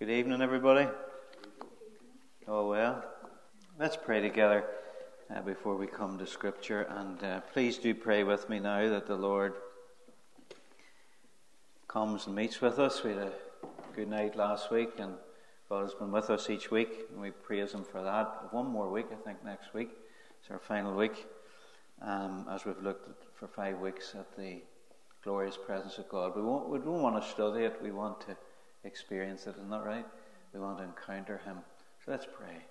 Good evening, everybody. Oh, well. Let's pray together uh, before we come to Scripture. And uh, please do pray with me now that the Lord comes and meets with us. We had a good night last week, and God has been with us each week, and we praise Him for that. One more week, I think, next week. It's our final week, um, as we've looked at, for five weeks at the glorious presence of God. We, won't, we don't want to study it, we want to experience it, isn't that right? We want to encounter Him. So let's pray.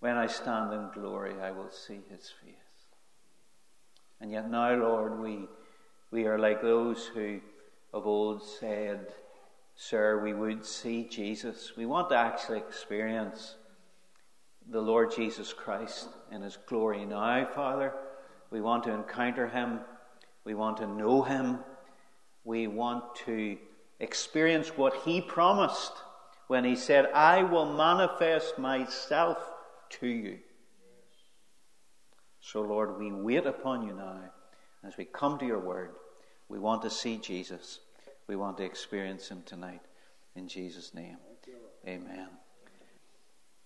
When I stand in glory, I will see His face. And yet now, Lord, we, we are like those who of old said, Sir, we would see Jesus. We want to actually experience the Lord Jesus Christ in His glory now, Father. We want to encounter Him. We want to know Him. We want to experience what He promised when He said, I will manifest myself to you. So, Lord, we wait upon you now. As we come to your word, we want to see Jesus. We want to experience him tonight. In Jesus' name. Amen.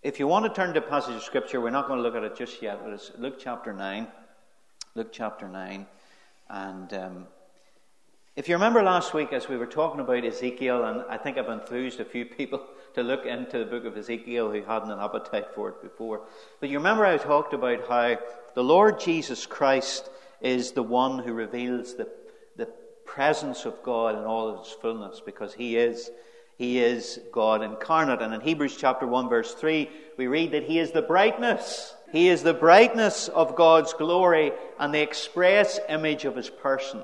If you want to turn to a passage of Scripture, we're not going to look at it just yet, but it's Luke chapter 9. Luke chapter 9. And um, if you remember last week, as we were talking about Ezekiel, and I think I've enthused a few people to look into the book of Ezekiel who hadn't an appetite for it before. But you remember I talked about how the Lord Jesus Christ is the one who reveals the, the presence of God in all of its fullness because he is. He is God incarnate. And in Hebrews chapter 1 verse 3, we read that He is the brightness he is the brightness of God's glory and the express image of His person.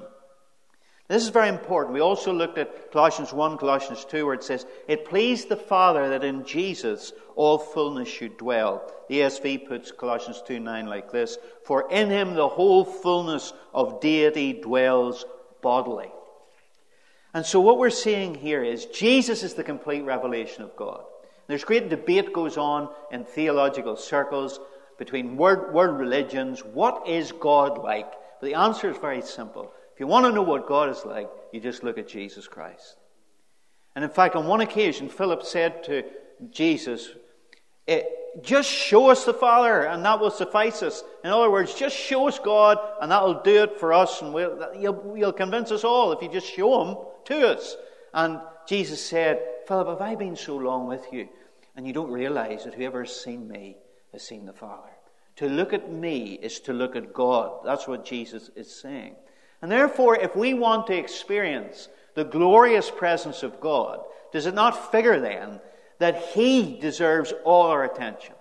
This is very important. We also looked at Colossians 1, Colossians 2, where it says, It pleased the Father that in Jesus all fullness should dwell. The ESV puts Colossians 2 9 like this For in him the whole fullness of deity dwells bodily. And so what we're seeing here is Jesus is the complete revelation of God. There's great debate goes on in theological circles between world, world religions. What is God like? But the answer is very simple. If you want to know what God is like, you just look at Jesus Christ. And in fact, on one occasion, Philip said to Jesus, eh, Just show us the Father, and that will suffice us. In other words, just show us God, and that will do it for us, and we'll, you'll, you'll convince us all if you just show Him to us. And Jesus said, Philip, have I been so long with you, and you don't realize that whoever has seen me has seen the Father. To look at me is to look at God. That's what Jesus is saying. And therefore, if we want to experience the glorious presence of God, does it not figure then that He deserves all our attention?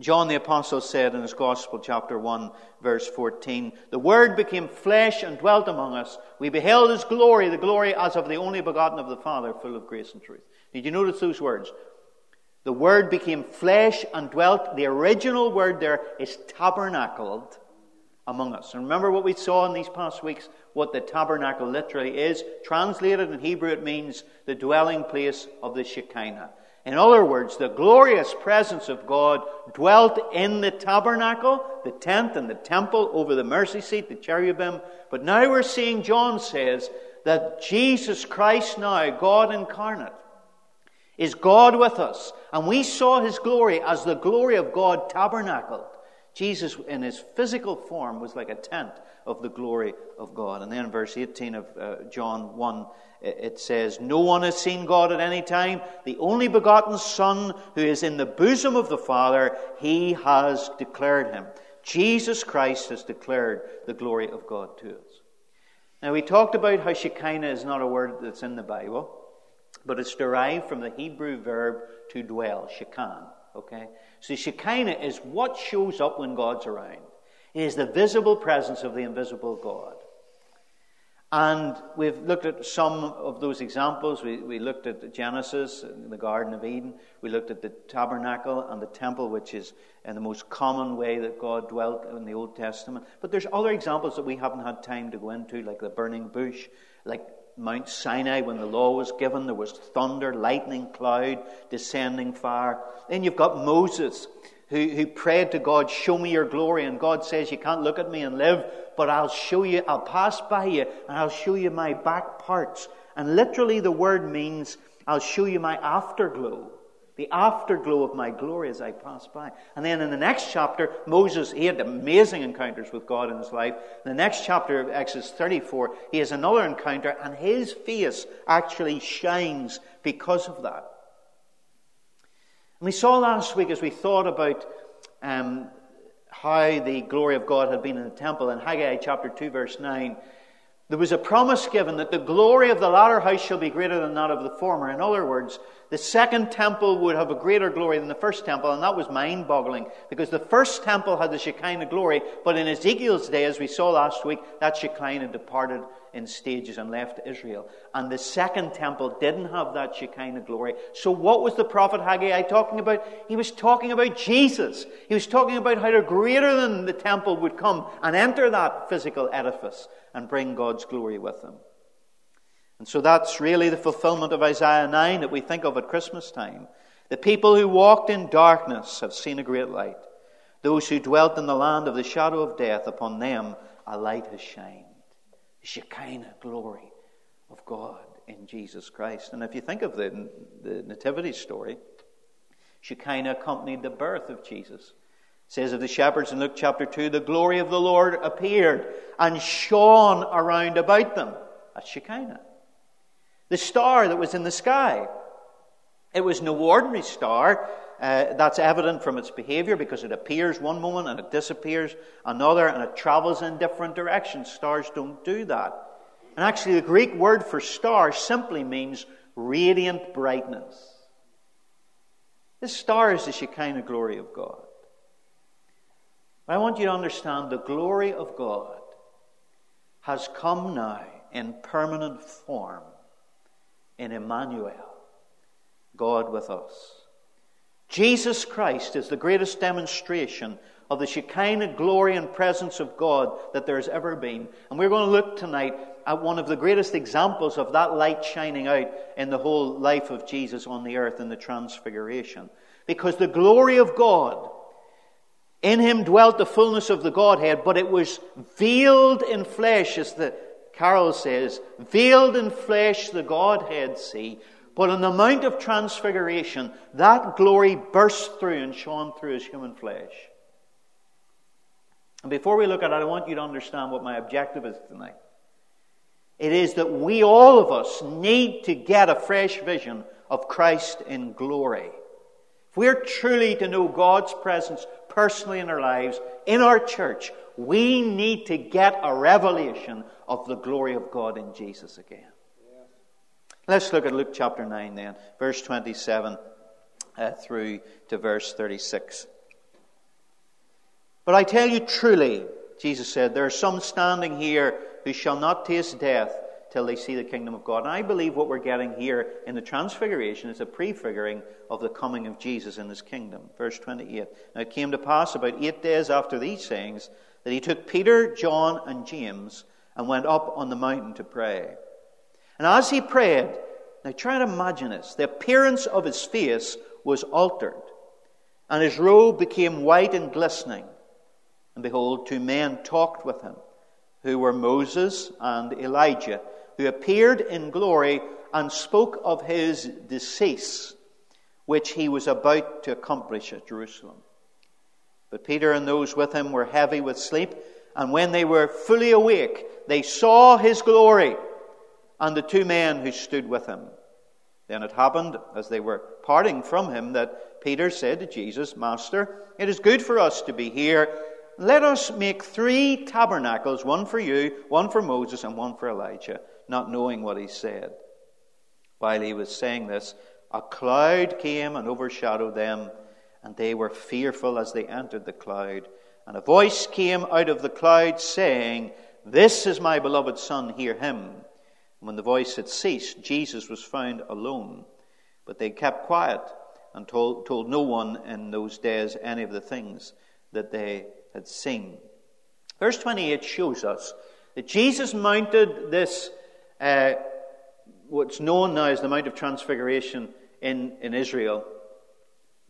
John the Apostle said in his Gospel, chapter 1, verse 14, The Word became flesh and dwelt among us. We beheld His glory, the glory as of the only begotten of the Father, full of grace and truth. Did you notice those words? The Word became flesh and dwelt. The original word there is tabernacled among us. And remember what we saw in these past weeks, what the tabernacle literally is. Translated in Hebrew, it means the dwelling place of the Shekinah. In other words, the glorious presence of God dwelt in the tabernacle, the tent, and the temple over the mercy seat, the cherubim. But now we're seeing, John says, that Jesus Christ now, God incarnate, is God with us? And we saw his glory as the glory of God tabernacled. Jesus, in his physical form, was like a tent of the glory of God. And then, verse 18 of uh, John 1, it says, No one has seen God at any time. The only begotten Son, who is in the bosom of the Father, he has declared him. Jesus Christ has declared the glory of God to us. Now, we talked about how Shekinah is not a word that's in the Bible but it's derived from the Hebrew verb to dwell, shekan. Okay? So Shekinah is what shows up when God's around. It is the visible presence of the invisible God. And we've looked at some of those examples. We, we looked at Genesis, in the Garden of Eden. We looked at the tabernacle and the temple, which is in the most common way that God dwelt in the Old Testament. But there's other examples that we haven't had time to go into, like the burning bush, like Mount Sinai, when the law was given, there was thunder, lightning, cloud, descending fire. Then you've got Moses. who, who prayed to God, Show me your glory. And God says, You can't look at me and live, but I'll show you, I'll pass by you, and I'll show you my back parts. And literally, the word means, I'll show you my afterglow. The afterglow of my glory as I pass by. And then in the next chapter, Moses, he had amazing encounters with God in his life. In the next chapter of Exodus 34, he has another encounter, and his face actually shines because of that. And we saw last week as we thought about um, how the glory of God had been in the temple in Haggai chapter 2, verse 9. There was a promise given that the glory of the latter house shall be greater than that of the former. In other words, the second temple would have a greater glory than the first temple, and that was mind boggling because the first temple had the Shekinah glory, but in Ezekiel's day, as we saw last week, that Shekinah departed in stages and left Israel. And the second temple didn't have that Shekinah glory. So, what was the prophet Haggai talking about? He was talking about Jesus. He was talking about how greater than the temple would come and enter that physical edifice and bring God's glory with him. And so that's really the fulfillment of Isaiah 9 that we think of at Christmas time. The people who walked in darkness have seen a great light. Those who dwelt in the land of the shadow of death, upon them a light has shined. The Shekinah glory of God in Jesus Christ. And if you think of the, the Nativity story, Shekinah accompanied the birth of Jesus. It says of the shepherds in Luke chapter 2, the glory of the Lord appeared and shone around about them. That's Shekinah. The star that was in the sky. It was no ordinary star. Uh, that's evident from its behavior because it appears one moment and it disappears another and it travels in different directions. Stars don't do that. And actually, the Greek word for star simply means radiant brightness. This star is the Shekinah glory of God. But I want you to understand the glory of God has come now in permanent form in Immanuel, God with us. Jesus Christ is the greatest demonstration of the Shekinah glory and presence of God that there has ever been. And we're going to look tonight at one of the greatest examples of that light shining out in the whole life of Jesus on the earth in the Transfiguration. Because the glory of God, in him dwelt the fullness of the Godhead, but it was veiled in flesh, as the Carol says, veiled in flesh the Godhead see, but on the Mount of Transfiguration, that glory burst through and shone through his human flesh. And before we look at it, I want you to understand what my objective is tonight. It is that we, all of us, need to get a fresh vision of Christ in glory. If we're truly to know God's presence personally in our lives, in our church, we need to get a revelation of the glory of God in Jesus again. Let's look at Luke chapter 9 then, verse 27 uh, through to verse 36. But I tell you truly, Jesus said, there are some standing here who shall not taste death till they see the kingdom of God. And I believe what we're getting here in the transfiguration is a prefiguring of the coming of Jesus in his kingdom. Verse 28. Now it came to pass about eight days after these sayings that he took Peter, John, and James and went up on the mountain to pray. And as he prayed, now try and imagine this, the appearance of his face was altered, and his robe became white and glistening. And behold, two men talked with him, who were Moses and Elijah, who appeared in glory and spoke of his decease, which he was about to accomplish at Jerusalem. But Peter and those with him were heavy with sleep, and when they were fully awake, they saw his glory and the two men who stood with him. Then it happened, as they were parting from him, that Peter said to Jesus, Master, it is good for us to be here. Let us make three tabernacles, one for you, one for Moses, and one for Elijah, not knowing what he said. While he was saying this, a cloud came and overshadowed them, and they were fearful as they entered the cloud. And a voice came out of the cloud saying, This is my beloved Son, hear him. And when the voice had ceased, Jesus was found alone. But they kept quiet and told, told no one in those days any of the things that they had seen. Verse 28 shows us that Jesus mounted this, uh, what's known now as the Mount of Transfiguration in, in Israel.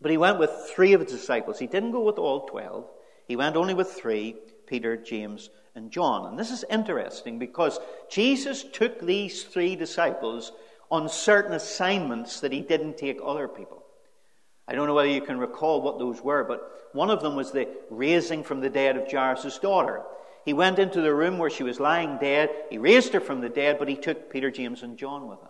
But he went with three of his disciples. He didn't go with all 12. He went only with three Peter, James, and John. And this is interesting because Jesus took these three disciples on certain assignments that he didn't take other people. I don't know whether you can recall what those were, but one of them was the raising from the dead of Jairus' daughter. He went into the room where she was lying dead. He raised her from the dead, but he took Peter, James, and John with him.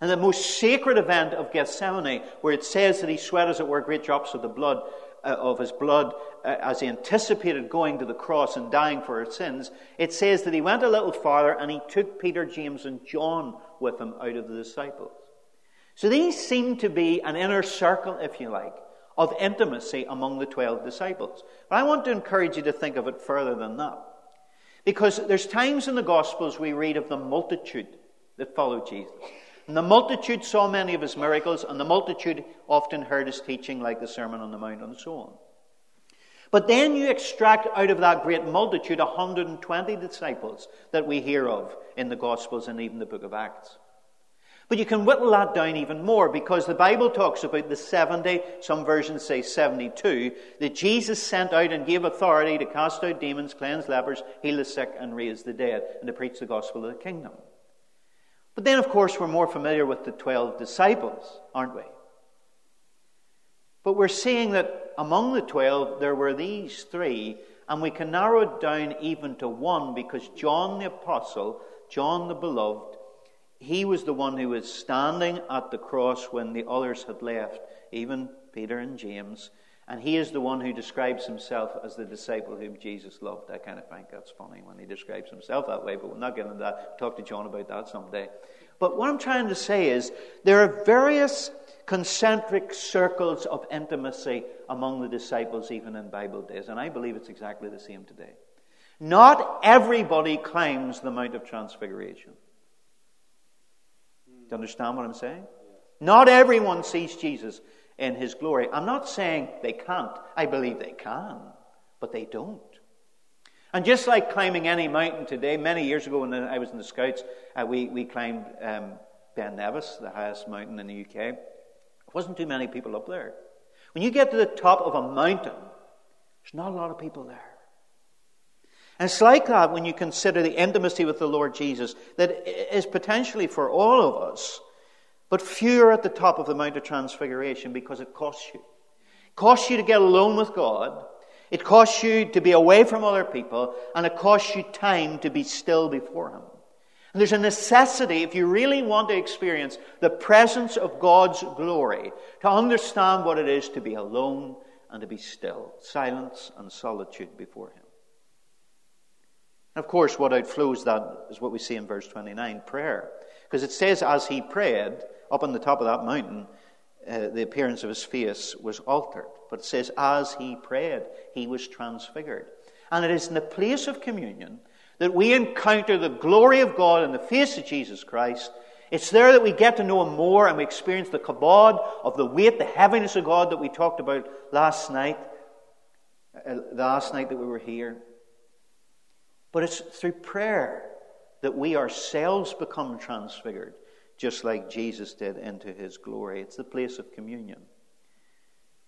And the most sacred event of Gethsemane, where it says that he sweat, as it were, great drops of the blood, uh, of his blood, uh, as he anticipated going to the cross and dying for his sins, it says that he went a little farther and he took Peter, James, and John with him out of the disciples. So these seem to be an inner circle, if you like, of intimacy among the 12 disciples. But I want to encourage you to think of it further than that. Because there's times in the Gospels we read of the multitude that followed Jesus. And the multitude saw many of his miracles, and the multitude often heard his teaching, like the Sermon on the Mount and so on. But then you extract out of that great multitude 120 disciples that we hear of in the Gospels and even the book of Acts. But you can whittle that down even more because the Bible talks about the 70, some versions say 72, that Jesus sent out and gave authority to cast out demons, cleanse lepers, heal the sick, and raise the dead, and to preach the gospel of the kingdom. But then, of course, we're more familiar with the 12 disciples, aren't we? But we're seeing that among the 12, there were these three, and we can narrow it down even to one because John the Apostle, John the Beloved, he was the one who was standing at the cross when the others had left, even Peter and James. And he is the one who describes himself as the disciple whom Jesus loved. I kind of think that's funny when he describes himself that way, but we'll not get into that. Talk to John about that someday. But what I'm trying to say is there are various concentric circles of intimacy among the disciples, even in Bible days. And I believe it's exactly the same today. Not everybody climbs the Mount of Transfiguration Do you understand what I'm saying? Not everyone sees Jesus in his glory. I'm not saying they can't. I believe they can, but they don't. And just like climbing any mountain today, many years ago when I was in the Scouts, uh, we, we climbed um, Ben Nevis, the highest mountain in the UK. There wasn't too many people up there. When you get to the top of a mountain, there's not a lot of people there. And it's like that when you consider the intimacy with the Lord Jesus that is potentially for all of us, but fewer at the top of the Mount of Transfiguration because it costs you. It costs you to get alone with God. It costs you to be away from other people, and it costs you time to be still before Him. And there's a necessity, if you really want to experience the presence of God's glory, to understand what it is to be alone and to be still, silence and solitude before Him. And of course, what outflows that is what we see in verse 29 prayer. Because it says, as he prayed, up on the top of that mountain, uh, the appearance of his face was altered. But it says, as he prayed, he was transfigured. And it is in the place of communion that we encounter the glory of God in the face of Jesus Christ. It's there that we get to know Him more and we experience the kabod of the weight, the heaviness of God that we talked about last night, uh, last night that we were here. But it's through prayer that we ourselves become transfigured, just like Jesus did into his glory. It's the place of communion.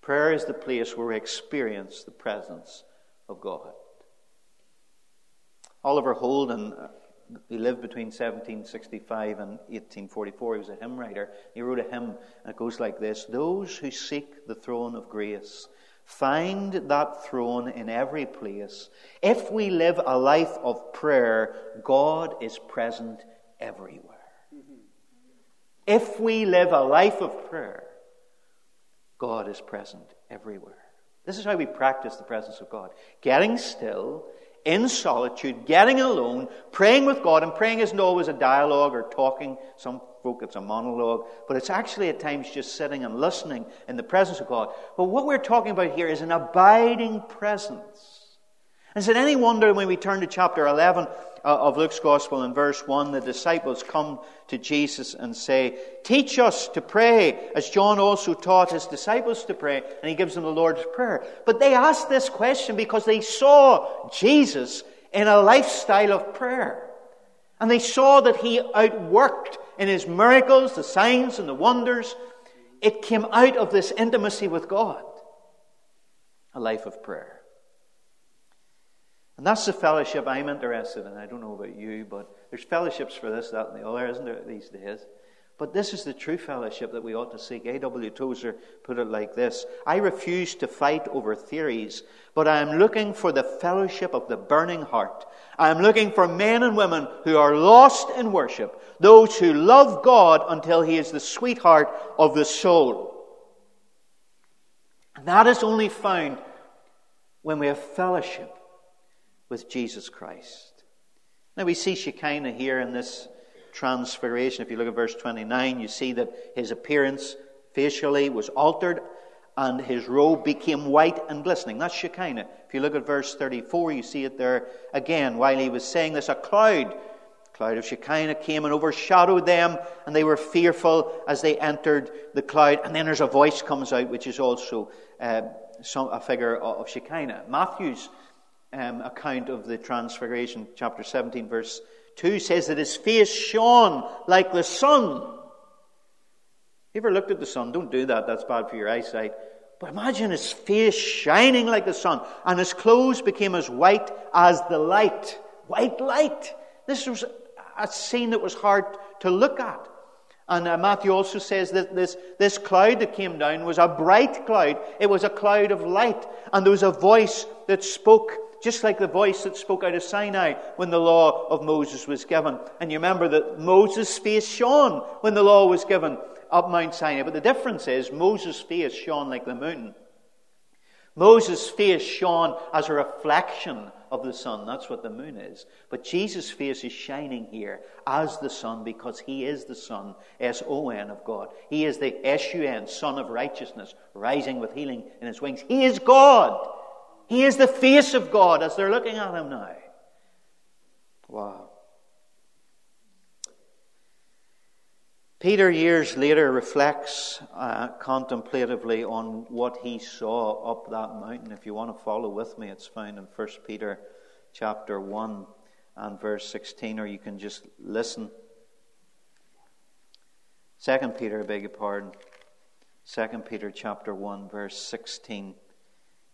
Prayer is the place where we experience the presence of God. Oliver Holden, uh, he lived between 1765 and 1844. He was a hymn writer. He wrote a hymn, and it goes like this Those who seek the throne of grace Find that throne in every place. If we live a life of prayer, God is present everywhere. If we live a life of prayer, God is present everywhere. This is how we practice the presence of God. Getting still, in solitude, getting alone, praying with God, and praying isn't always a dialogue or talking. Some folk it's a monologue, but it's actually at times just sitting and listening in the presence of God. But what we're talking about here is an abiding presence. Is it any wonder when we turn to chapter 11 uh, Uh, of Luke's Gospel in verse 1, the disciples come to Jesus and say, Teach us to pray, as John also taught his disciples to pray, and he gives them the Lord's Prayer. But they asked this question because they saw Jesus in a lifestyle of prayer. And they saw that he outworked in his miracles, the signs and the wonders, It came out of this intimacy with God, a life of prayer. And that's the fellowship I'm interested in. I don't know about you, but there's fellowships for this, that, and the other, isn't there, these days? But this is the true fellowship that we ought to seek. A.W. Tozer put it like this I refuse to fight over theories, but I am looking for the fellowship of the burning heart. I am looking for men and women who are lost in worship, those who love God until He is the sweetheart of the soul. And that is only found when we have fellowship with Jesus Christ. Now we see Shekinah here in this transfiguration. If you look at verse 29, you see that his appearance facially was altered and his robe became white and glistening. That's Shekinah. If you look at verse 34, you see it there again. While he was saying this, a cloud, cloud of Shekinah came and overshadowed them, and they were fearful as they entered the cloud. And then there's a voice comes out, which is also uh, some, a figure of Shekinah. Matthew's um, account of the transfiguration, chapter 17, verse 2 says that his face shone like the sun. You ever looked at the sun? Don't do that, that's bad for your eyesight. But imagine his face shining like the sun, and his clothes became as white as the light. White light. This was a scene that was hard to look at. And uh, Matthew also says that this, this cloud that came down was a bright cloud. It was a cloud of light. And there was a voice that spoke just like the voice that spoke out of Sinai when the law of Moses was given. And you remember that Moses' face shone when the law was given up Mount Sinai. But the difference is Moses' face shone like the moon. Moses' face shone as a reflection of the sun. That's what the moon is. But Jesus' face is shining here as the sun because he is the sun, S O N of God. He is the S U N, Sun of righteousness, rising with healing in his wings. He is God. He is the face of God as they're looking at him now. Wow. Peter, years later, reflects uh, contemplatively on what he saw up that mountain. If you want to follow with me, it's found in 1 Peter chapter 1 and verse 16, or you can just listen. 2 Peter, I beg your pardon. 2 Peter chapter 1, verse 16.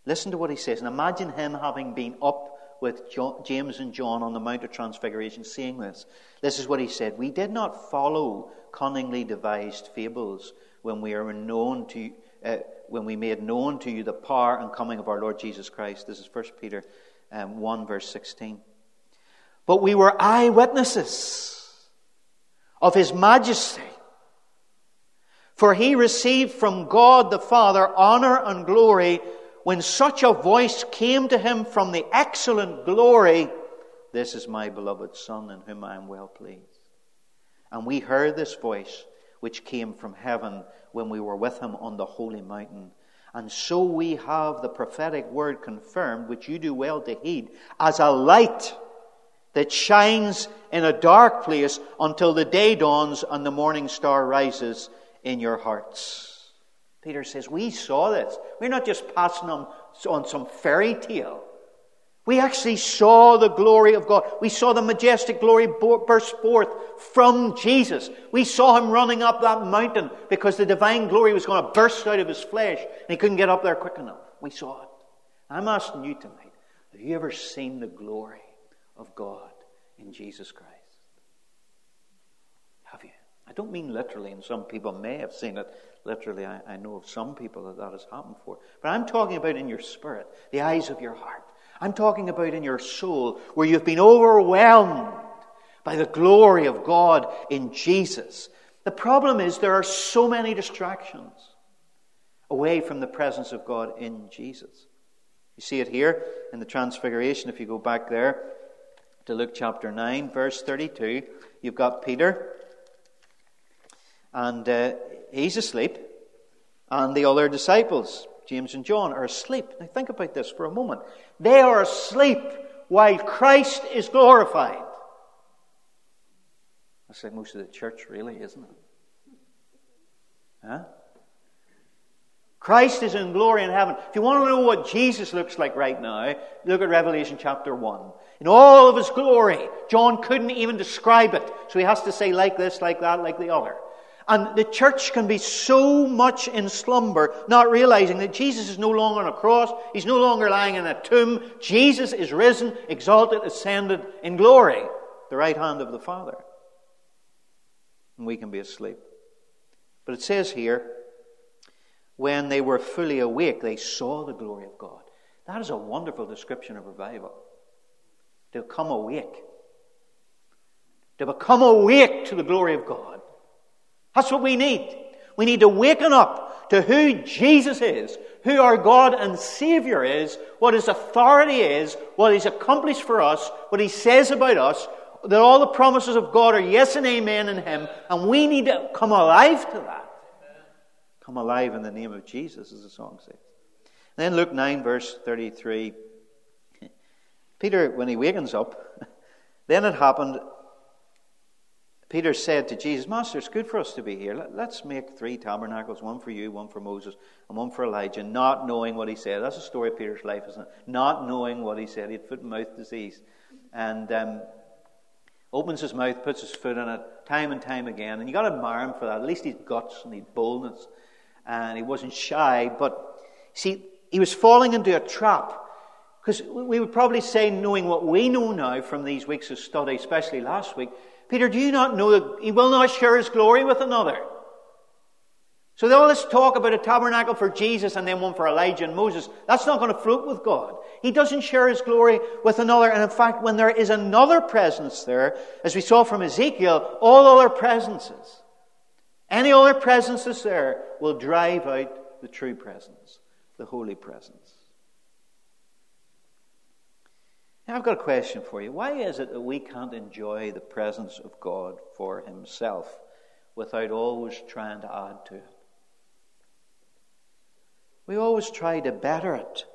Listen to what he says. And imagine him having been up with John, James and John on the Mount of Transfiguration, seeing this. This is what he said We did not follow cunningly devised fables when we are known to uh, when we made known to you the power and coming of our Lord Jesus Christ. This is 1 Peter um, 1, verse 16. But we were eyewitnesses of his majesty. For he received from God the Father honor and glory when such a voice came to him from the excellent glory, This is my beloved Son, in whom I am well pleased. And we heard this voice which came from heaven when we were with him on the holy mountain. And so we have the prophetic word confirmed, which you do well to heed, as a light that shines in a dark place until the day dawns and the morning star rises in your hearts. Peter says, We saw this. We're not just passing on, on some fairy tale. We actually saw the glory of God. We saw the majestic glory burst forth from Jesus. We saw him running up that mountain because the divine glory was going to burst out of his flesh and he couldn't get up there quick enough. We saw it. I'm asking you tonight have you ever seen the glory of God in Jesus Christ? Have you? I don't mean literally, and some people may have seen it literally. I, I know of some people that that has happened for. But I'm talking about in your spirit, the eyes of your heart. I'm talking about in your soul, where you've been overwhelmed by the glory of God in Jesus. The problem is there are so many distractions away from the presence of God in Jesus. You see it here in the Transfiguration, if you go back there to Luke chapter 9, verse 32. You've got Peter and uh, he's asleep, and the other disciples, James and John, are asleep. Now think about this for a moment. They are asleep while Christ is glorified. That's like most of the church, really, isn't it? Huh? Christ is in glory in heaven. If you want to know what Jesus looks like right now, look at Revelation chapter 1. In all of his glory, John couldn't even describe it. So he has to say like this, like that, like the other. And the church can be so much in slumber, not realizing that Jesus is no longer on a cross. He's no longer lying in a tomb. Jesus is risen, exalted, ascended in glory, the right hand of the Father. And we can be asleep. But it says here, when they were fully awake, they saw the glory of God. That is a wonderful description of revival. To come awake. To become awake to the glory of God. That's what we need. We need to waken up to who Jesus is, who our God and Savior is, what His authority is, what He's accomplished for us, what He says about us, that all the promises of God are yes and amen in Him, and we need to come alive to that. Come alive in the name of Jesus, as the song says. Then Luke 9, verse 33. Peter, when he wakens up, then it happened Peter said to Jesus, Master, it's good for us to be here. Let, us make three tabernacles one for you, one for Moses, and one for Elijah, not knowing what he said. That's the story of Peter's life, isn't it? Not knowing what he said. He had foot and mouth disease. And um, opens his mouth, puts his foot in it, time and time again. And you've got to admire him for that. At least he's guts and he's boldness. And he wasn't shy. But see, he was falling into a trap. Because we would probably say, knowing what we know now from these weeks of study, especially last week, Peter, do you not know that he will not share his glory with another? So all this talk about a tabernacle for Jesus and then one for Elijah and Moses, that's not going to float with God. He doesn't share his glory with another. And in fact, when there is another presence there, as we saw from Ezekiel, all other presences, any other presences there will drive out the true presence, the holy presence. Now, I've got a question for you. Why is it that we can't enjoy the presence of God for Himself without always trying to add to it? We always try to better it.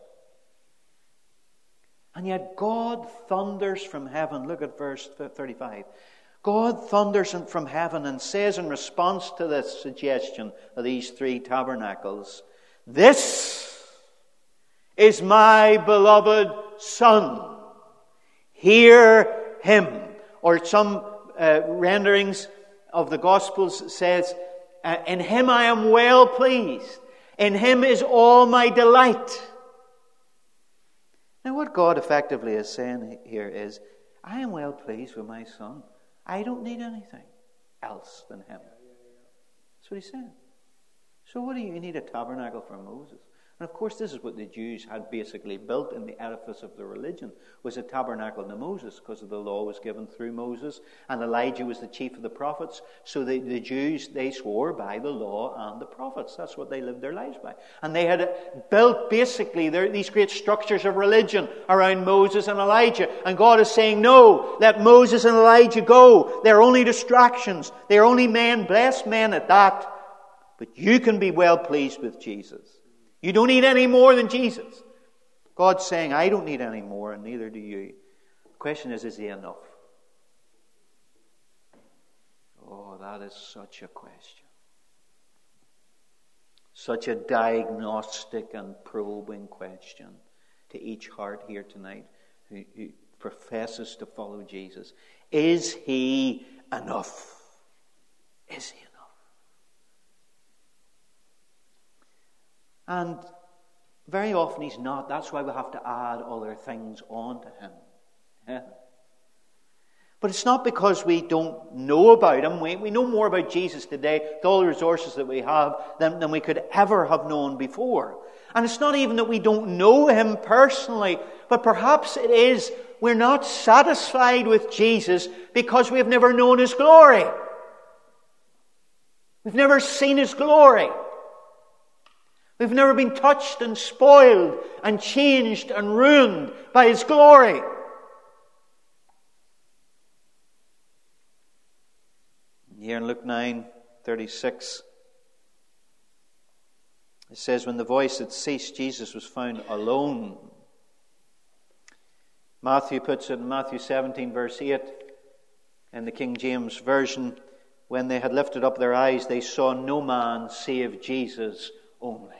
And yet, God thunders from heaven. Look at verse 35. God thunders from heaven and says in response to this suggestion of these three tabernacles, This is my beloved Son Hear him. Or some uh, renderings of the Gospels says, uh, In him I am well pleased. In him is all my delight. Now, what God effectively is saying here is, I am well pleased with my son. I don't need anything else than him. That's what he's saying. So, what do you need a tabernacle for Moses? And of course, this is what the Jews had basically built in the edifice of the religion, was a tabernacle to Moses, because the law was given through Moses, and Elijah was the chief of the prophets. So the, the Jews, they swore by the law and the prophets. That's what they lived their lives by. And they had built basically their, these great structures of religion around Moses and Elijah. And God is saying, no, let Moses and Elijah go. They're only distractions. They're only men, blessed men at that. But you can be well pleased with Jesus. You don't need any more than Jesus. God's saying, I don't need any more, and neither do you. The question is, is he enough? Oh, that is such a question. Such a diagnostic and probing question to each heart here tonight who, who professes to follow Jesus. Is he enough? Is he enough? And very often he's not. That's why we have to add other things on to him. Yeah. But it's not because we don't know about him. We, we know more about Jesus today with all the resources that we have than, than we could ever have known before. And it's not even that we don't know him personally, but perhaps it is we're not satisfied with Jesus because we've never known his glory. We've never seen his glory. We've never been touched and spoiled and changed and ruined by His glory. Here in Luke 9 36, it says, When the voice had ceased, Jesus was found alone. Matthew puts it in Matthew 17, verse 8, in the King James Version, when they had lifted up their eyes, they saw no man save Jesus only.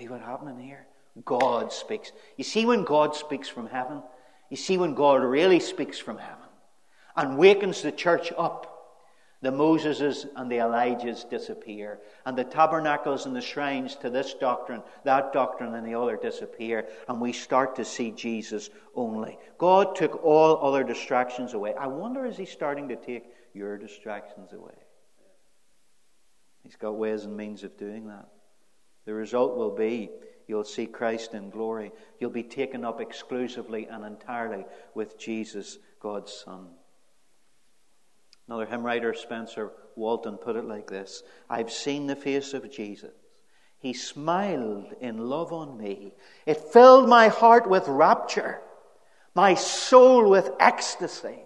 See what happening here? God speaks. You see when God speaks from heaven? You see when God really speaks from heaven and wakens the church up. The Moseses and the Elijahs disappear, and the tabernacles and the shrines to this doctrine, that doctrine, and the other disappear, and we start to see Jesus only. God took all other distractions away. I wonder, is He starting to take your distractions away? He's got ways and means of doing that. The result will be you'll see Christ in glory. You'll be taken up exclusively and entirely with Jesus, God's Son. Another hymn writer, Spencer Walton, put it like this I've seen the face of Jesus. He smiled in love on me. It filled my heart with rapture, my soul with ecstasy.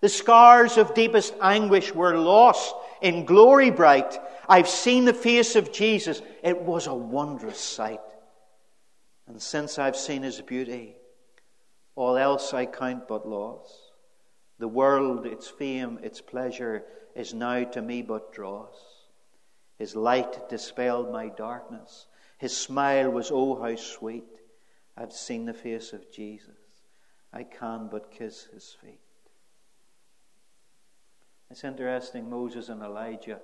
The scars of deepest anguish were lost in glory bright. I've seen the face of Jesus. It was a wondrous sight. And since I've seen his beauty, all else I count but loss. The world, its fame, its pleasure, is now to me but dross. His light dispelled my darkness. His smile was, oh, how sweet. I've seen the face of Jesus. I can but kiss his feet. It's interesting, Moses and Elijah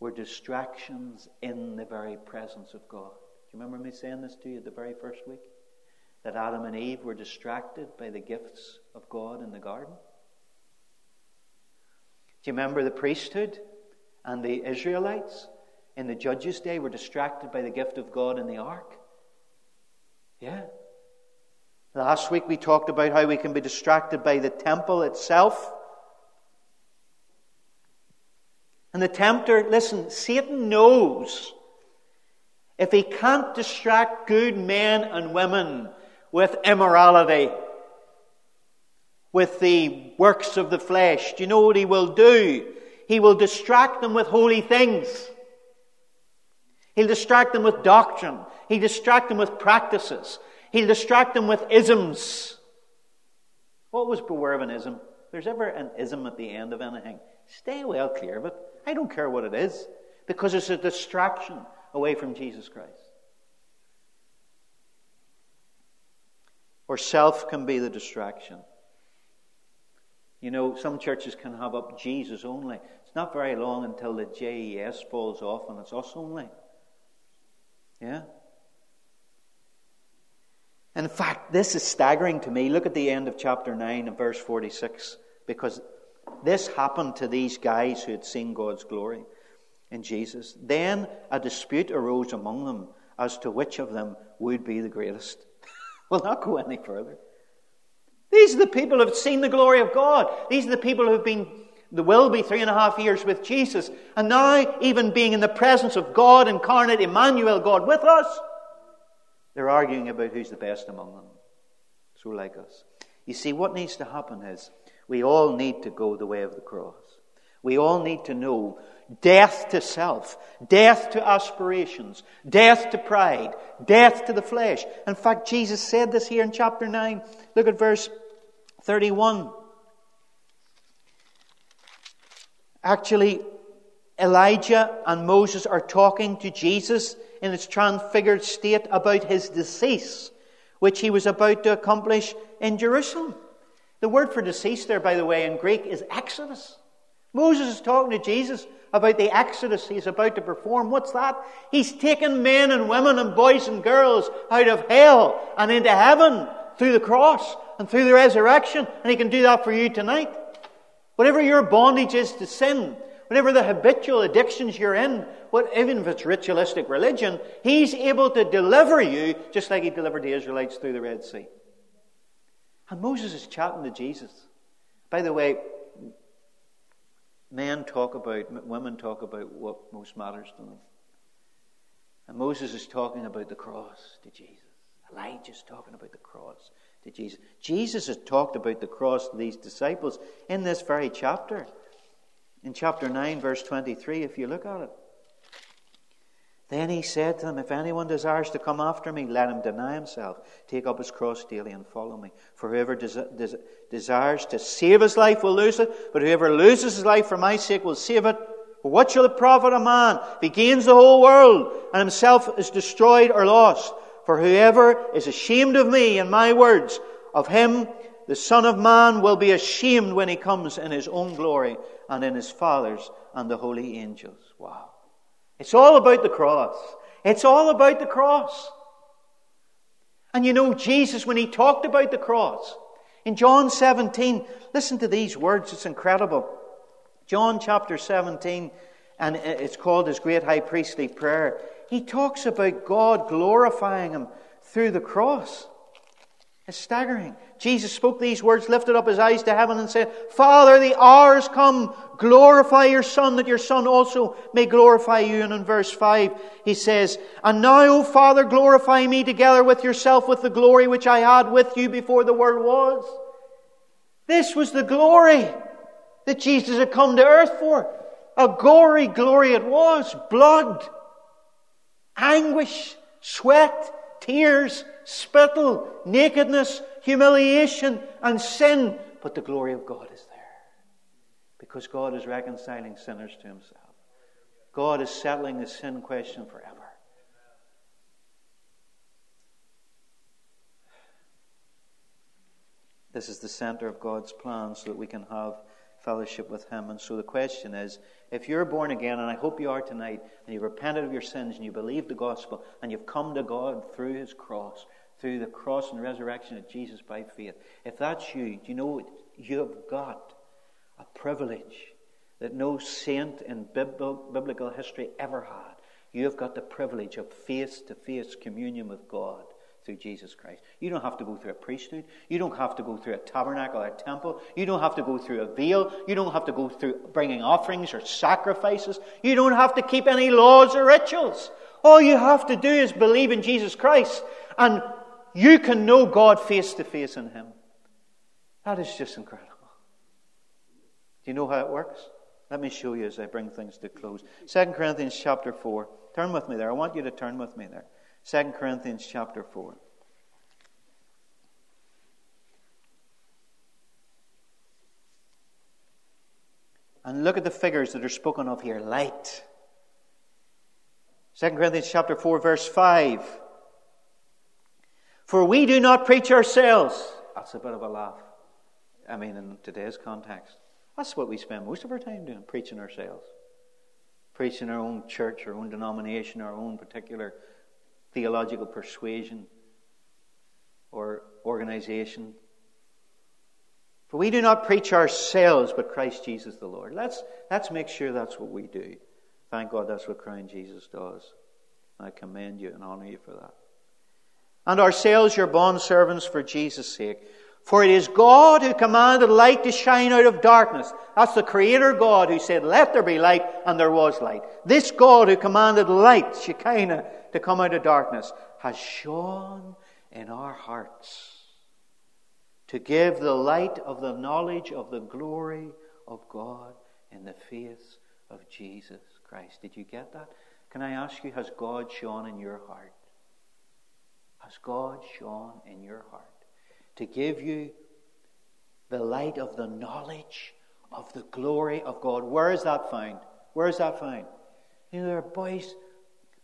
were distractions in the very presence of God. Do you remember me saying this to you the very first week? that Adam and Eve were distracted by the gifts of God in the garden? Do you remember the priesthood and the Israelites in the Judges' day were distracted by the gift of God in the ark? Yeah. Last week we talked about how we can be distracted by the temple itself. And the tempter, listen, Satan knows if he can't distract good men and women with immorality, with the works of the flesh. Do you know what he will do? He will distract them with holy things. He'll distract them with doctrine. He'll distract them with practices. He'll distract them with isms. What was beware of an ism? There's ever an ism at the end of anything, stay well clear of it. I don't care what it is, because it's a distraction away from Jesus Christ. or self can be the distraction. You know, some churches can have up Jesus only. It's not very long until the JES falls off and it's us only. Yeah? In fact, this is staggering to me. Look at the end of chapter 9 and verse 46, because this happened to these guys who had seen God's glory in Jesus. Then a dispute arose among them as to which of them would be the greatest. we'll not go any further. These are the people who have seen the glory of God. These are the people who have been, the will be three and a half years with Jesus. And now, even being in the presence of God incarnate, Immanuel, God with us, they're arguing about who's the best among them. So like us. You see, what needs to happen is we all need to go the way of the cross. We all need to know death to self, death to aspirations, death to pride, death to the flesh. In fact, Jesus said this here in chapter 9. Look at verse 31. Actually, Elijah and Moses are talking to Jesus in his transfigured state about his decease, which he was about to accomplish in Jerusalem. The word for deceased there, by the way, in Greek is exodus. Moses is talking to Jesus about the exodus he's about to perform. What's that? He's taken men and women and boys and girls out of hell and into heaven through the cross and through the resurrection. And he can do that for you tonight. Whatever your bondage is to sin, whatever the habitual addictions you're in, what, even if it's ritualistic religion, he's able to deliver you just like he delivered the Israelites through the Red Sea. And Moses is chatting to Jesus. By the way, men talk about, women talk about what most matters to them. And Moses is talking about the cross to Jesus. Elijah's talking about the cross to Jesus. Jesus has talked about the cross to these disciples in this very chapter. In chapter 9, verse 23, if you look at it. Then he said to them, If anyone desires to come after me, let him deny himself, take up his cross daily, and follow me. For whoever des- des- desires to save his life will lose it, but whoever loses his life for my sake will save it. For what shall it profit a man if he gains the whole world and himself is destroyed or lost? For whoever is ashamed of me and my words, of him the Son of Man will be ashamed when he comes in his own glory and in his Father's and the holy angels. Wow. It's all about the cross. It's all about the cross. And you know, Jesus, when he talked about the cross, in John 17, listen to these words, it's incredible. John chapter 17, and it's called his great high priestly prayer. He talks about God glorifying him through the cross. It's staggering. Jesus spoke these words, lifted up his eyes to heaven, and said, Father, the hour has come. Glorify your Son, that your Son also may glorify you. And in verse 5, he says, And now, O Father, glorify me together with yourself with the glory which I had with you before the world was. This was the glory that Jesus had come to earth for. A gory glory it was. Blood, anguish, sweat, tears, spittle, nakedness, humiliation, and sin. But the glory of God is there. Because God is reconciling sinners to Himself. God is settling the sin question forever. This is the center of God's plan so that we can have fellowship with Him. And so the question is if you're born again, and I hope you are tonight, and you've repented of your sins and you believe the gospel, and you've come to God through His cross, through the cross and resurrection of Jesus by faith, if that's you, do you know what you have got a privilege that no saint in biblical history ever had? You have got the privilege of face to face communion with God through Jesus Christ. You don't have to go through a priesthood. You don't have to go through a tabernacle or a temple. You don't have to go through a veil. You don't have to go through bringing offerings or sacrifices. You don't have to keep any laws or rituals. All you have to do is believe in Jesus Christ, and you can know God face to face in Him. That is just incredible. Do you know how it works? Let me show you as I bring things to close. 2 Corinthians chapter 4. Turn with me there. I want you to turn with me there. 2 Corinthians chapter 4. And look at the figures that are spoken of here light. 2 Corinthians chapter 4, verse 5. For we do not preach ourselves. That's a bit of a laugh. I mean, in today's context. That's what we spend most of our time doing, preaching ourselves. Preaching our own church, our own denomination, our own particular theological persuasion or organization. For we do not preach ourselves, but Christ Jesus the Lord. Let's, let's make sure that's what we do. Thank God that's what Christ Jesus does. I commend you and honor you for that. And ourselves, your bondservants, for Jesus' sake. For it is God who commanded light to shine out of darkness. That's the Creator God who said, Let there be light, and there was light. This God who commanded light, Shekinah, to come out of darkness, has shone in our hearts to give the light of the knowledge of the glory of God in the face of Jesus Christ. Did you get that? Can I ask you, has God shone in your heart? Has God shone in your heart to give you the light of the knowledge of the glory of God? Where is that found? Where is that found? You know, there are boys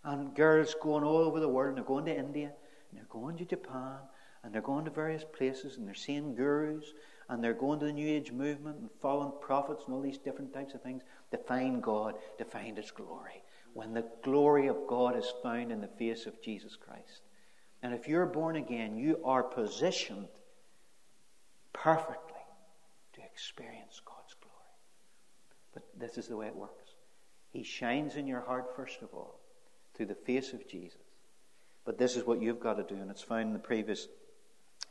and girls going all over the world, and they're going to India, and they're going to Japan, and they're going to various places, and they're seeing gurus, and they're going to the New Age movement and following prophets and all these different types of things to find God, to find His glory. When the glory of God is found in the face of Jesus Christ. And if you're born again, you are positioned perfectly to experience God's glory. But this is the way it works He shines in your heart, first of all through the face of Jesus. But this is what you've got to do, and it's found in the previous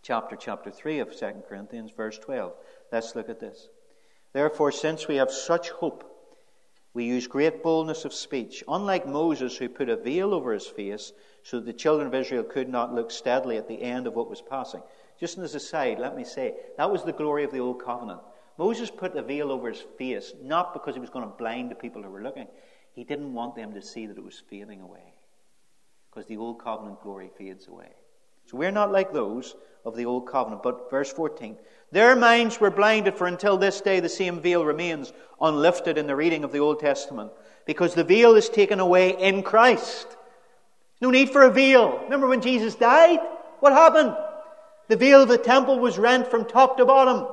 chapter, chapter 3 of 2 Corinthians, verse 12. Let's look at this. Therefore, since we have such hope, we use great boldness of speech, unlike Moses, who put a veil over his face so that the children of Israel could not look steadily at the end of what was passing. Just as a side, let me say, that was the glory of the Old Covenant. Moses put a veil over his face, not because he was going to blind the people who were looking. He didn't want them to see that it was fading away. Because the old covenant glory fades away. So we're not like those of the old covenant. But verse 14 Their minds were blinded, for until this day the same veil remains unlifted in the reading of the Old Testament. Because the veil is taken away in Christ. No need for a veil. Remember when Jesus died? What happened? The veil of the temple was rent from top to bottom.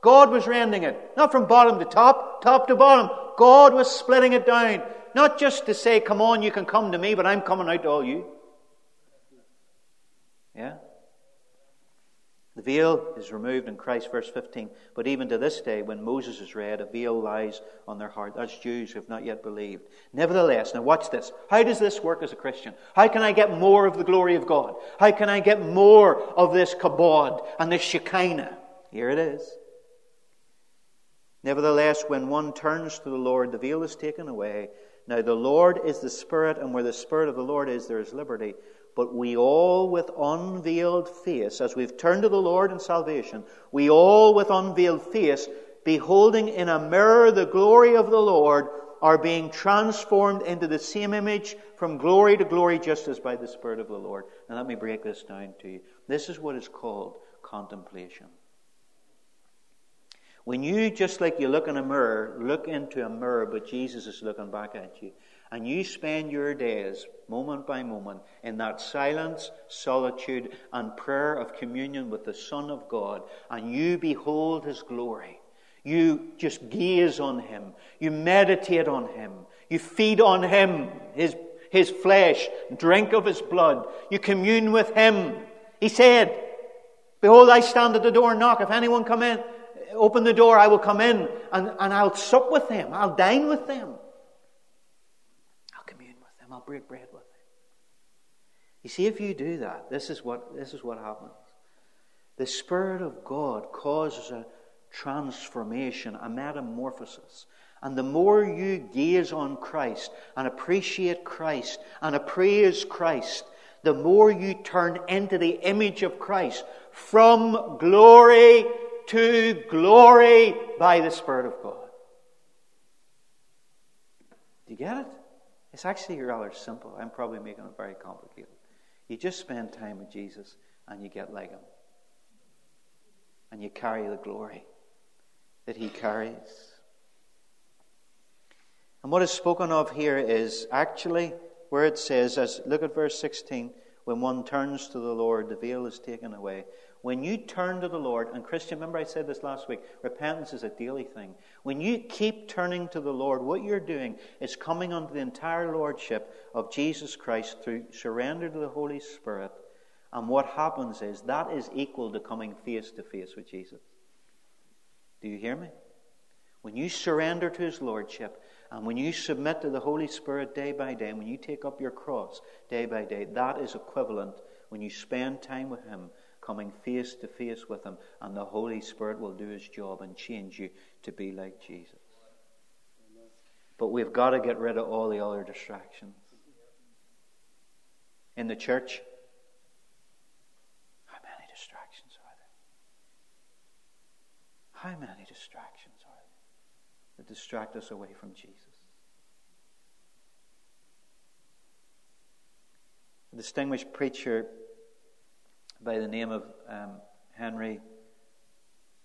God was rending it. Not from bottom to top, top to bottom. God was splitting it down. Not just to say, come on, you can come to me, but I'm coming out to all you. Yeah? The veil is removed in Christ, verse 15. But even to this day, when Moses is read, a veil lies on their heart. That's Jews who have not yet believed. Nevertheless, now watch this. How does this work as a Christian? How can I get more of the glory of God? How can I get more of this kabod and this shekinah? Here it is. Nevertheless, when one turns to the Lord, the veil is taken away. Now, the Lord is the Spirit, and where the Spirit of the Lord is, there is liberty. But we all with unveiled face, as we've turned to the Lord in salvation, we all with unveiled face, beholding in a mirror the glory of the Lord, are being transformed into the same image from glory to glory, just as by the Spirit of the Lord. Now let me break this down to you. This is what is called contemplation. When you, just like you look in a mirror, look into a mirror, but Jesus is looking back at you, and you spend your days, moment by moment, in that silence, solitude, and prayer of communion with the Son of God, and you behold His glory. You just gaze on Him. You meditate on Him. You feed on Him, His, His flesh, drink of His blood. You commune with Him. He said, Behold, I stand at the door and knock. If anyone come in, open the door, I will come in and, and I'll sup with them. I'll dine with them. Bread with him. You see, if you do that, this is what, this is what happens. The Spirit of God causes a transformation, a metamorphosis. And the more you gaze on Christ and appreciate Christ and appraise Christ, the more you turn into the image of Christ from glory to glory by the Spirit of God. Do you get it? It's actually rather simple. I'm probably making it very complicated. You just spend time with Jesus and you get like him. And you carry the glory that he carries. And what is spoken of here is actually where it says, as look at verse 16, when one turns to the Lord, the veil is taken away. When you turn to the Lord, and Christian, remember I said this last week, repentance is a daily thing. When you keep turning to the Lord, what you're doing is coming under the entire lordship of Jesus Christ through surrender to the Holy Spirit. And what happens is that is equal to coming face to face with Jesus. Do you hear me? When you surrender to His Lordship, and when you submit to the Holy Spirit day by day, and when you take up your cross day by day, that is equivalent when you spend time with Him coming face to face with Him, and the Holy Spirit will do His job and change you to be like Jesus. But we've got to get rid of all the other distractions. In the church, how many distractions are there? How many distractions are there that distract us away from Jesus? Distinguished preacher by the name of um, Henry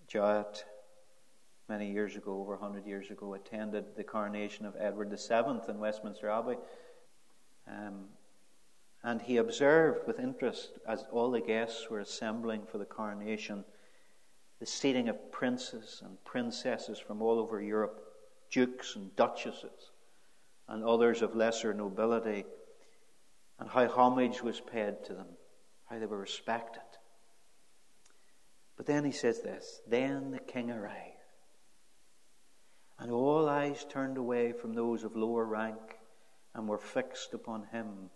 Jowett, many years ago, over 100 years ago, attended the coronation of Edward VII in Westminster Abbey. Um, and he observed with interest, as all the guests were assembling for the coronation, the seating of princes and princesses from all over Europe, dukes and duchesses, and others of lesser nobility, and how homage was paid to them how they were respected. But then he says this Then the king arrived, and all eyes turned away from those of lower rank and were fixed upon him.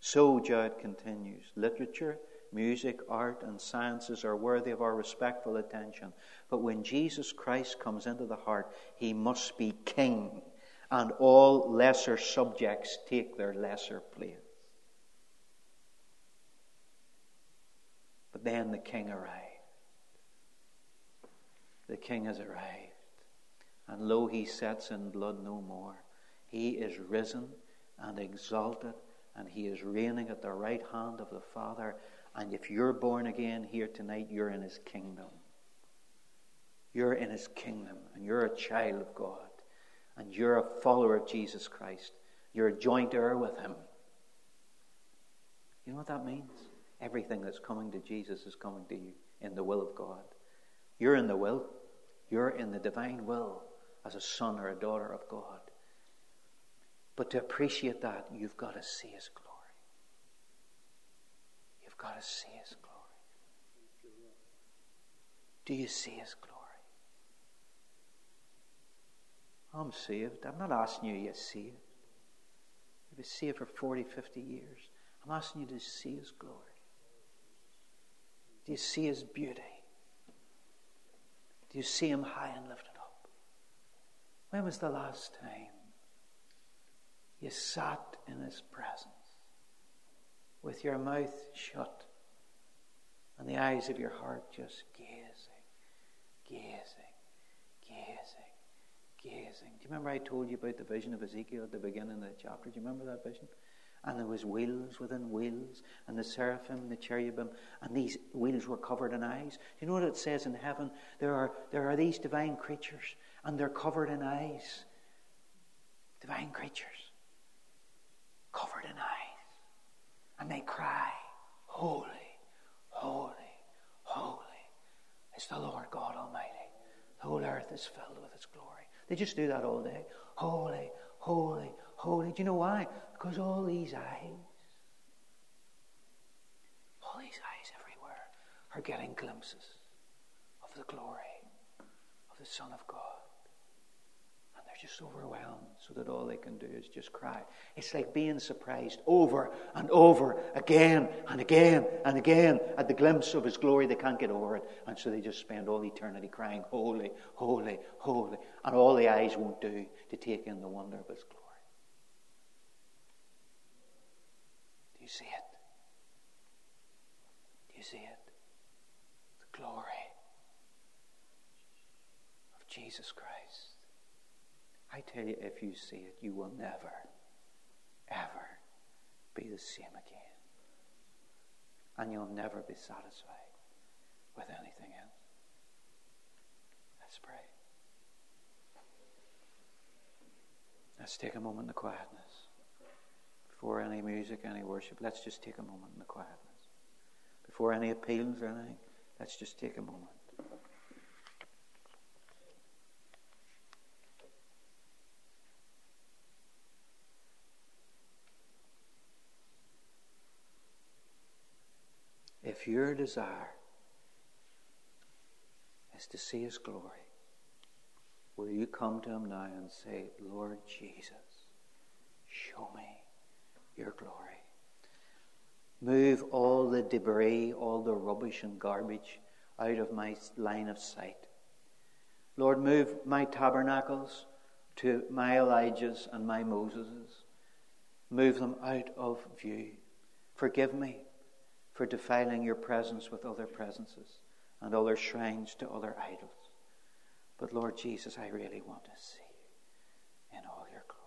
So Jowett continues literature, music, art, and sciences are worthy of our respectful attention. But when Jesus Christ comes into the heart, he must be king, and all lesser subjects take their lesser place. But then the king arrived. The king has arrived. And lo, he sets in blood no more. He is risen and exalted, and he is reigning at the right hand of the Father. And if you're born again here tonight, you're in his kingdom. You're in his kingdom, and you're a child of God, and you're a follower of Jesus Christ. You're a joint heir with him. You know what that means? Everything that's coming to Jesus is coming to you in the will of God. You're in the will. You're in the divine will as a son or a daughter of God. But to appreciate that, you've got to see His glory. You've got to see His glory. Do you see His glory? I'm saved. I'm not asking you, you saved. You've been saved for 40, 50 years. I'm asking you to see His glory. Do you see His beauty? Do you see Him high and lifted up? When was the last time you sat in His presence with your mouth shut and the eyes of your heart just gazing, gazing, gazing, gazing? Do you remember I told you about the vision of Ezekiel at the beginning of the chapter? Do you remember that vision? And there was wheels within wheels, and the seraphim, the cherubim, and these wheels were covered in eyes. Do you know what it says in heaven? There are, there are these divine creatures, and they're covered in eyes. Divine creatures, covered in eyes. And they cry, Holy, holy, holy is the Lord God Almighty. The whole earth is filled with His glory. They just do that all day. Holy, holy, holy. Do you know why? Because all these eyes, all these eyes everywhere are getting glimpses of the glory of the Son of God. And they're just overwhelmed so that all they can do is just cry. It's like being surprised over and over again and again and again at the glimpse of His glory. They can't get over it. And so they just spend all eternity crying, Holy, holy, holy. And all the eyes won't do to take in the wonder of His glory. You see it? Do you see it? The glory of Jesus Christ. I tell you, if you see it, you will never, ever be the same again. And you'll never be satisfied with anything else. Let's pray. Let's take a moment of quietness before any music, any worship, let's just take a moment in the quietness. Before any appeals or anything, let's just take a moment. If your desire is to see His glory, will you come to Him now and say, Lord Jesus, show me your glory. Move all the debris, all the rubbish and garbage out of my line of sight. Lord, move my tabernacles to my Elijahs and my Moseses. Move them out of view. Forgive me for defiling your presence with other presences and other shrines to other idols. But Lord Jesus, I really want to see you in all your glory.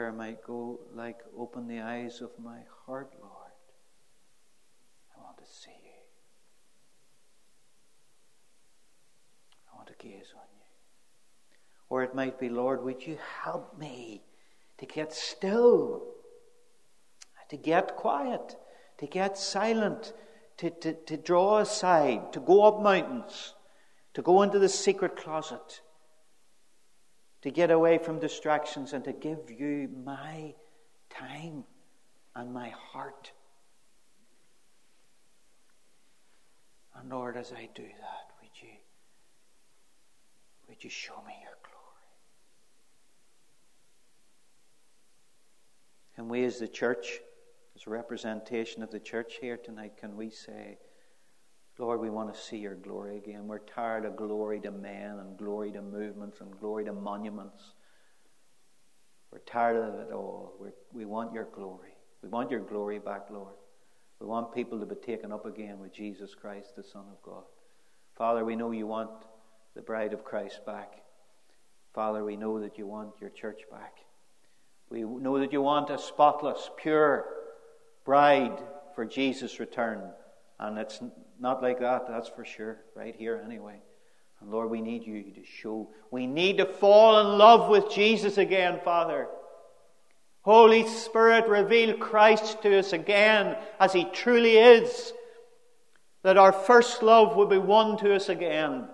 Prayer might go like, Open the eyes of my heart, Lord. I want to see you. I want to gaze on you. Or it might be, Lord, would you help me to get still, to get quiet, to get silent, to, to, to draw aside, to go up mountains, to go into the secret closet to get away from distractions and to give you my time and my heart. And Lord, as I do that, would you, would you show me your glory? And we as the church, as a representation of the church here tonight, can we say, Lord, we want to see your glory again. We're tired of glory to men and glory to movements and glory to monuments. We're tired of it all. We're, we want your glory. We want your glory back, Lord. We want people to be taken up again with Jesus Christ, the Son of God. Father, we know you want the bride of Christ back. Father, we know that you want your church back. We know that you want a spotless, pure bride for Jesus' return And it's not like that, that's for sure, right here anyway. And Lord, we need you to show. We need to fall in love with Jesus again, Father. Holy Spirit, reveal Christ to us again as He truly is. That our first love will be won to us again.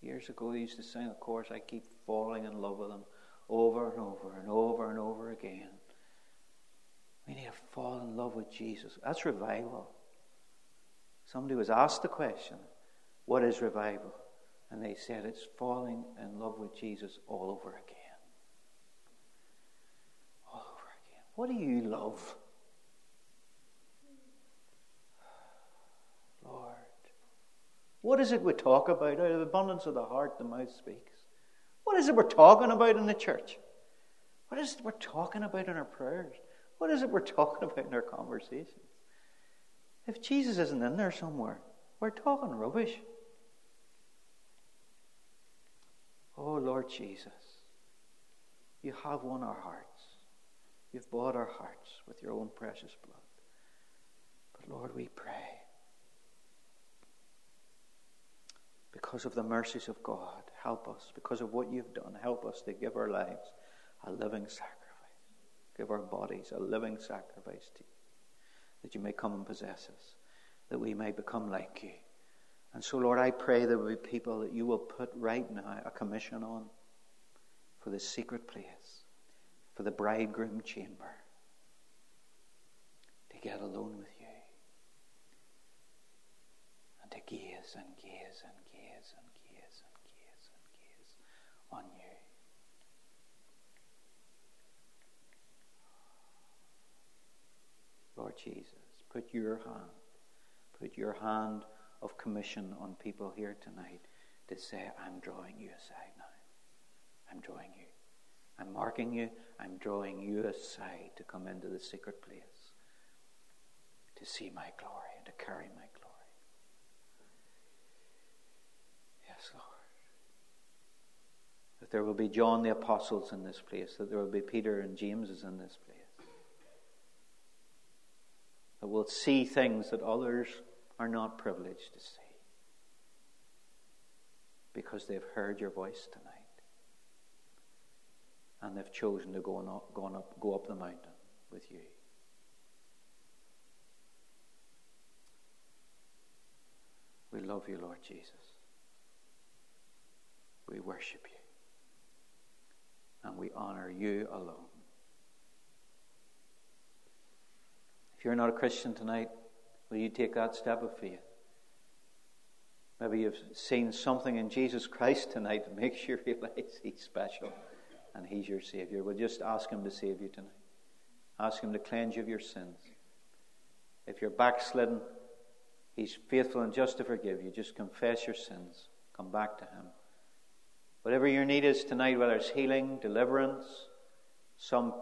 Years ago, I used to sing a chorus, I keep falling in love with Him over and over and over and over again. We need to fall in love with Jesus. That's revival. Somebody was asked the question, What is revival? And they said, It's falling in love with Jesus all over again. All over again. What do you love? Lord. What is it we talk about? Out of the abundance of the heart, the mouth speaks. What is it we're talking about in the church? What is it we're talking about in our prayers? What is it we're talking about in our conversations? If Jesus isn't in there somewhere, we're talking rubbish. Oh, Lord Jesus, you have won our hearts. You've bought our hearts with your own precious blood. But Lord, we pray, because of the mercies of God, help us. Because of what you've done, help us to give our lives a living sacrifice. Give our bodies a living sacrifice to you, that you may come and possess us, that we may become like you. And so, Lord, I pray there will be people that you will put right now a commission on for the secret place, for the bridegroom chamber, to get alone with you and to gaze and gaze and gaze and gaze and gaze and gaze on you. Lord Jesus, put your hand, put your hand of commission on people here tonight to say, I'm drawing you aside now. I'm drawing you. I'm marking you. I'm drawing you aside to come into the secret place to see my glory and to carry my glory. Yes, Lord. That there will be John the Apostles in this place, that there will be Peter and James in this place that will see things that others are not privileged to see because they've heard your voice tonight and they've chosen to go, up, go, up, go up the mountain with you. We love you, Lord Jesus. We worship you. And we honor you alone. If you're not a Christian tonight, will you take that step of faith? Maybe you've seen something in Jesus Christ tonight that makes you realize He's special and He's your Savior. Well, just ask Him to save you tonight. Ask Him to cleanse you of your sins. If you're backslidden, He's faithful and just to forgive you. Just confess your sins. Come back to Him. Whatever your need is tonight, whether it's healing, deliverance, some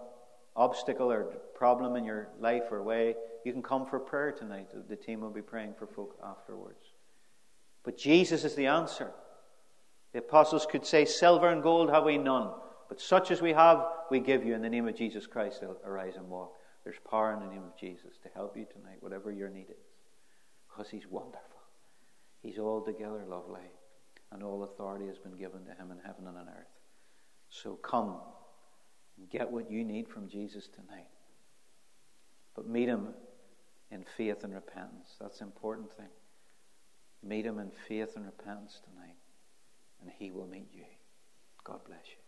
obstacle or problem in your life or way, you can come for prayer tonight. The team will be praying for folk afterwards. But Jesus is the answer. The apostles could say, Silver and gold have we none, but such as we have, we give you in the name of Jesus Christ. Arise and walk. There's power in the name of Jesus to help you tonight, whatever your need is, because He's wonderful. He's altogether lovely, and all authority has been given to Him in heaven and on earth. So come Get what you need from Jesus tonight. But meet him in faith and repentance. That's the important thing. Meet him in faith and repentance tonight, and he will meet you. God bless you.